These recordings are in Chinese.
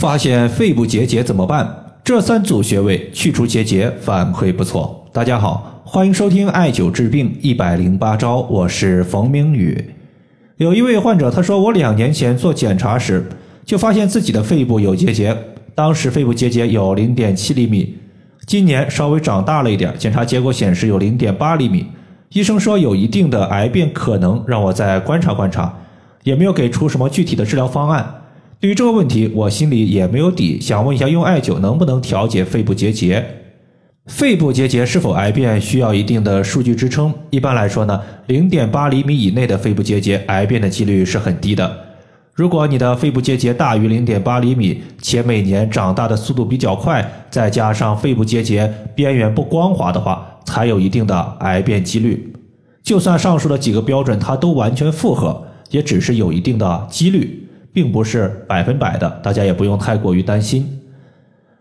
发现肺部结节怎么办？这三组穴位去除结节反馈不错。大家好，欢迎收听艾灸治病一百零八招，我是冯明宇。有一位患者他说，我两年前做检查时就发现自己的肺部有结节，当时肺部结节有零点七厘米，今年稍微长大了一点，检查结果显示有零点八厘米。医生说有一定的癌变可能，让我再观察观察，也没有给出什么具体的治疗方案。对于这个问题，我心里也没有底，想问一下，用艾灸能不能调节肺部结节？肺部结节是否癌变，需要一定的数据支撑。一般来说呢，零点八厘米以内的肺部结节，癌变的几率是很低的。如果你的肺部结节大于零点八厘米，且每年长大的速度比较快，再加上肺部结节边缘不光滑的话，才有一定的癌变几率。就算上述的几个标准它都完全符合，也只是有一定的几率。并不是百分百的，大家也不用太过于担心。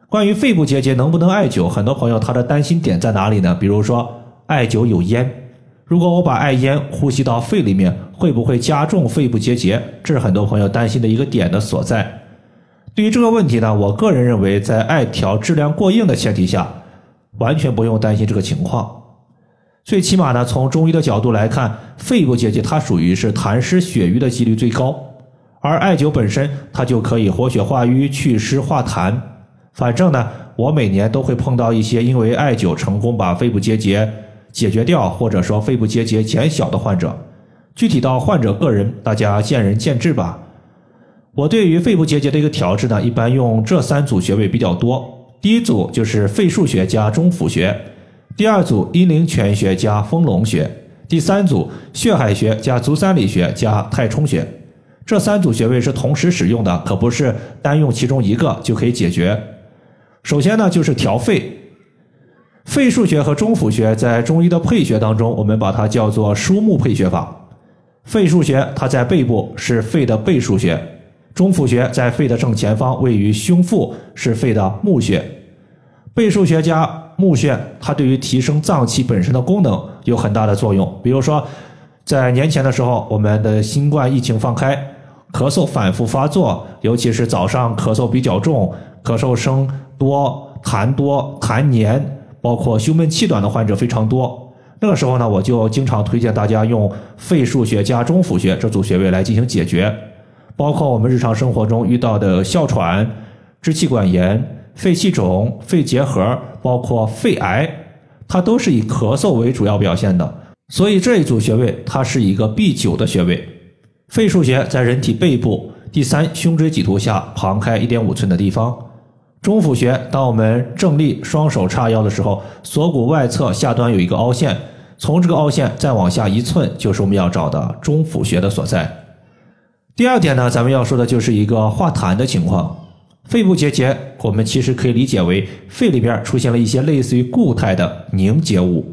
关于肺部结节能不能艾灸，很多朋友他的担心点在哪里呢？比如说艾灸有烟，如果我把艾烟呼吸到肺里面，会不会加重肺部结节？这是很多朋友担心的一个点的所在。对于这个问题呢，我个人认为，在艾条质量过硬的前提下，完全不用担心这个情况。最起码呢，从中医的角度来看，肺部结节它属于是痰湿血瘀的几率最高。而艾灸本身，它就可以活血化瘀、祛湿化痰。反正呢，我每年都会碰到一些因为艾灸成功把肺部结节解决掉，或者说肺部结节减小的患者。具体到患者个人，大家见仁见智吧。我对于肺部结节的一个调治呢，一般用这三组穴位比较多。第一组就是肺腧穴加中府穴，第二组阴陵泉穴加丰隆穴，第三组血海穴加足三里穴加太冲穴。这三组穴位是同时使用的，可不是单用其中一个就可以解决。首先呢，就是调肺。肺腧穴和中府穴在中医的配穴当中，我们把它叫做枢木配穴法。肺腧穴它在背部，是肺的背腧穴；中府穴在肺的正前方，位于胸腹，是肺的募穴。背腧穴加募穴，它对于提升脏器本身的功能有很大的作用。比如说，在年前的时候，我们的新冠疫情放开。咳嗽反复发作，尤其是早上咳嗽比较重、咳嗽声多、痰多、痰黏，包括胸闷气短的患者非常多。那个时候呢，我就经常推荐大家用肺腧穴加中府穴这组穴位来进行解决。包括我们日常生活中遇到的哮喘、支气管炎、肺气肿、肺结核，包括肺癌，它都是以咳嗽为主要表现的。所以这一组穴位它是一个必灸的穴位。肺腧穴在人体背部第三胸椎棘突下旁开一点五寸的地方。中府穴，当我们正立双手叉腰的时候，锁骨外侧下端有一个凹陷，从这个凹陷再往下一寸，就是我们要找的中府穴的所在。第二点呢，咱们要说的就是一个化痰的情况。肺部结节，我们其实可以理解为肺里边出现了一些类似于固态的凝结物。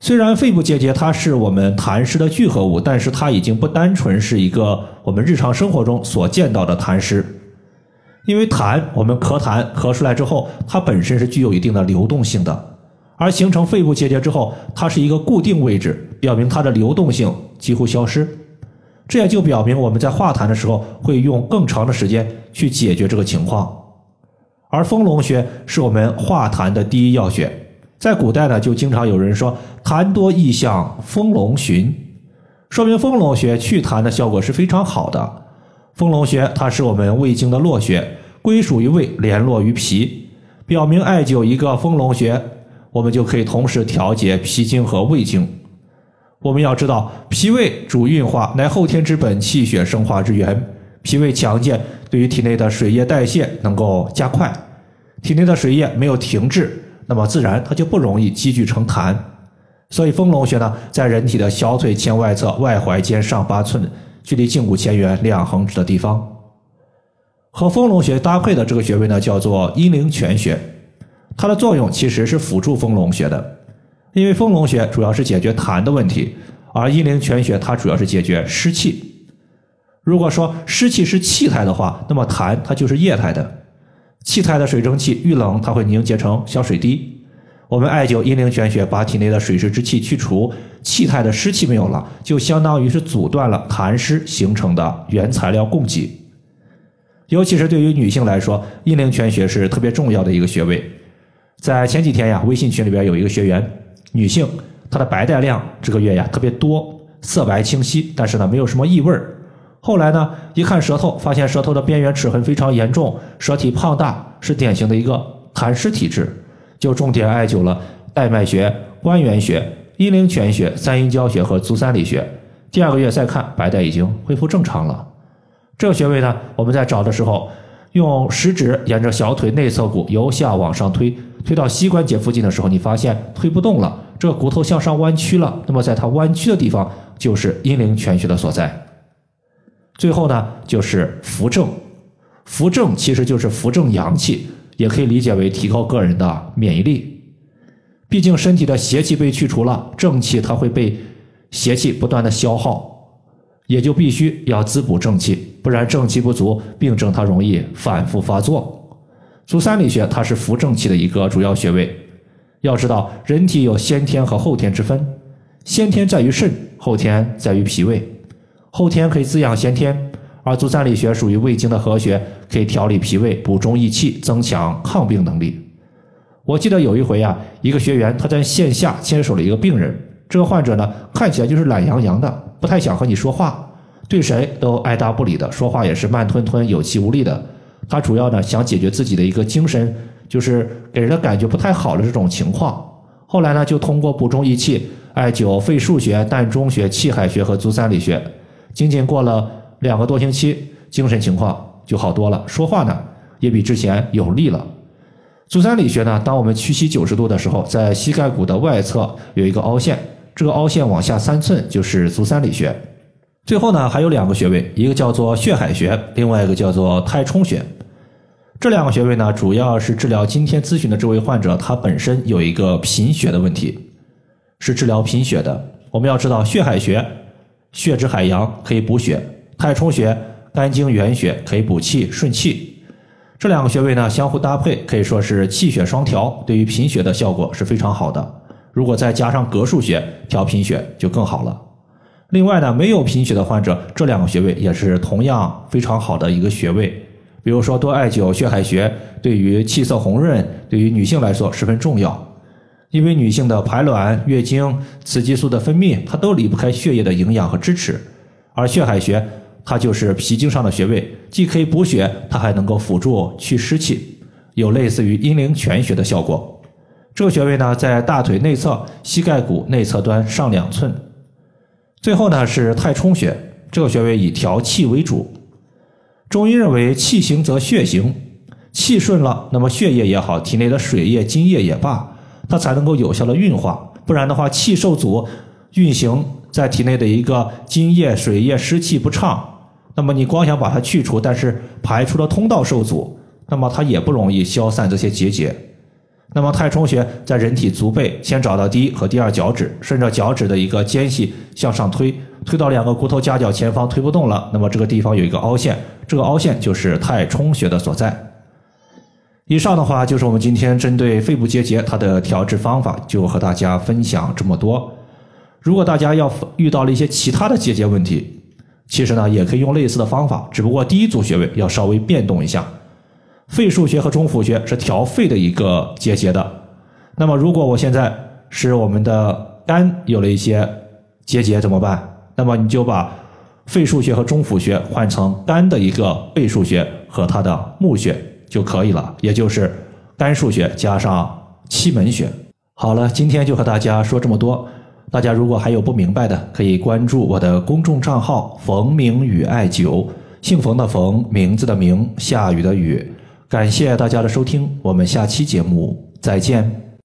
虽然肺部结节它是我们痰湿的聚合物，但是它已经不单纯是一个我们日常生活中所见到的痰湿。因为痰，我们咳痰咳出来之后，它本身是具有一定的流动性的，而形成肺部结节之后，它是一个固定位置，表明它的流动性几乎消失。这也就表明我们在化痰的时候会用更长的时间去解决这个情况。而丰隆穴是我们化痰的第一要穴。在古代呢，就经常有人说痰多易向丰隆穴，说明丰隆穴祛痰的效果是非常好的。丰隆穴它是我们胃经的络穴，归属于胃，联络于脾，表明艾灸一个丰隆穴，我们就可以同时调节脾经和胃经。我们要知道，脾胃主运化，乃后天之本，气血生化之源。脾胃强健，对于体内的水液代谢能够加快，体内的水液没有停滞。那么自然它就不容易积聚成痰，所以丰隆穴呢，在人体的小腿前外侧外踝尖上八寸，距离胫骨前缘两横指的地方。和丰隆穴搭配的这个穴位呢，叫做阴陵泉穴，它的作用其实是辅助丰隆穴的，因为丰隆穴主要是解决痰的问题，而阴陵泉穴它主要是解决湿气。如果说湿气是气态的话，那么痰它就是液态的。气态的水蒸气遇冷，它会凝结成小水滴。我们艾灸阴陵泉穴，把体内的水湿之气去除，气态的湿气没有了，就相当于是阻断了痰湿形成的原材料供给。尤其是对于女性来说，阴陵泉穴是特别重要的一个穴位。在前几天呀，微信群里边有一个学员，女性，她的白带量这个月呀特别多，色白清晰，但是呢没有什么异味儿。后来呢，一看舌头，发现舌头的边缘齿痕非常严重，舌体胖大，是典型的一个痰湿体质，就重点艾灸了带脉穴、关元穴、阴陵泉穴、三阴交穴和足三里穴。第二个月再看，白带已经恢复正常了。这个穴位呢，我们在找的时候，用食指沿着小腿内侧骨由下往上推，推到膝关节附近的时候，你发现推不动了，这个骨头向上弯曲了。那么在它弯曲的地方，就是阴陵泉穴的所在。最后呢，就是扶正，扶正其实就是扶正阳气，也可以理解为提高个人的免疫力。毕竟身体的邪气被去除了，正气它会被邪气不断的消耗。也就必须要滋补正气，不然正气不足，病症它容易反复发作。足三里穴它是扶正气的一个主要穴位。要知道，人体有先天和后天之分，先天在于肾，后天在于脾胃。后天可以滋养先天，而足三里穴属于胃经的合穴，可以调理脾胃，补中益气，增强抗病能力。我记得有一回啊，一个学员他在线下牵手了一个病人，这个患者呢看起来就是懒洋洋的。不太想和你说话，对谁都爱答不理的，说话也是慢吞吞、有气无力的。他主要呢想解决自己的一个精神，就是给人的感觉不太好的这种情况。后来呢，就通过补中益气、艾灸肺腧穴、膻中穴、气海穴和足三里穴，仅仅过了两个多星期，精神情况就好多了，说话呢也比之前有力了。足三里穴呢，当我们屈膝九十度的时候，在膝盖骨的外侧有一个凹陷。这个凹陷往下三寸就是足三里穴，最后呢还有两个穴位，一个叫做血海穴，另外一个叫做太冲穴。这两个穴位呢，主要是治疗今天咨询的这位患者，他本身有一个贫血的问题，是治疗贫血的。我们要知道，血海穴血之海洋可以补血，太冲穴肝经原穴可以补气顺气。这两个穴位呢相互搭配，可以说是气血双调，对于贫血的效果是非常好的。如果再加上膈腧穴调贫血就更好了。另外呢，没有贫血的患者，这两个穴位也是同样非常好的一个穴位。比如说多艾灸血海穴，对于气色红润，对于女性来说十分重要。因为女性的排卵、月经、雌激素的分泌，它都离不开血液的营养和支持。而血海穴它就是脾经上的穴位，既可以补血，它还能够辅助去湿气，有类似于阴陵泉穴的效果。这个穴位呢，在大腿内侧膝盖骨内侧端上两寸。最后呢是太冲穴，这个穴位以调气为主。中医认为，气行则血行，气顺了，那么血液也好，体内的水液、津液也罢，它才能够有效的运化。不然的话，气受阻，运行在体内的一个津液、水液、湿气不畅，那么你光想把它去除，但是排出的通道受阻，那么它也不容易消散这些结节。那么太冲穴在人体足背，先找到第一和第二脚趾，顺着脚趾的一个间隙向上推，推到两个骨头夹角前方推不动了，那么这个地方有一个凹陷，这个凹陷就是太冲穴的所在。以上的话就是我们今天针对肺部结节它的调治方法，就和大家分享这么多。如果大家要遇到了一些其他的结节问题，其实呢也可以用类似的方法，只不过第一组穴位要稍微变动一下。肺腧穴和中府穴是调肺的一个结节的。那么，如果我现在是我们的肝有了一些结节怎么办？那么你就把肺腧穴和中府穴换成肝的一个背腧穴和它的募穴就可以了，也就是肝腧穴加上气门学。好了，今天就和大家说这么多。大家如果还有不明白的，可以关注我的公众账号“冯明宇艾灸”，姓冯的冯，名字的名，下雨的雨。感谢大家的收听，我们下期节目再见。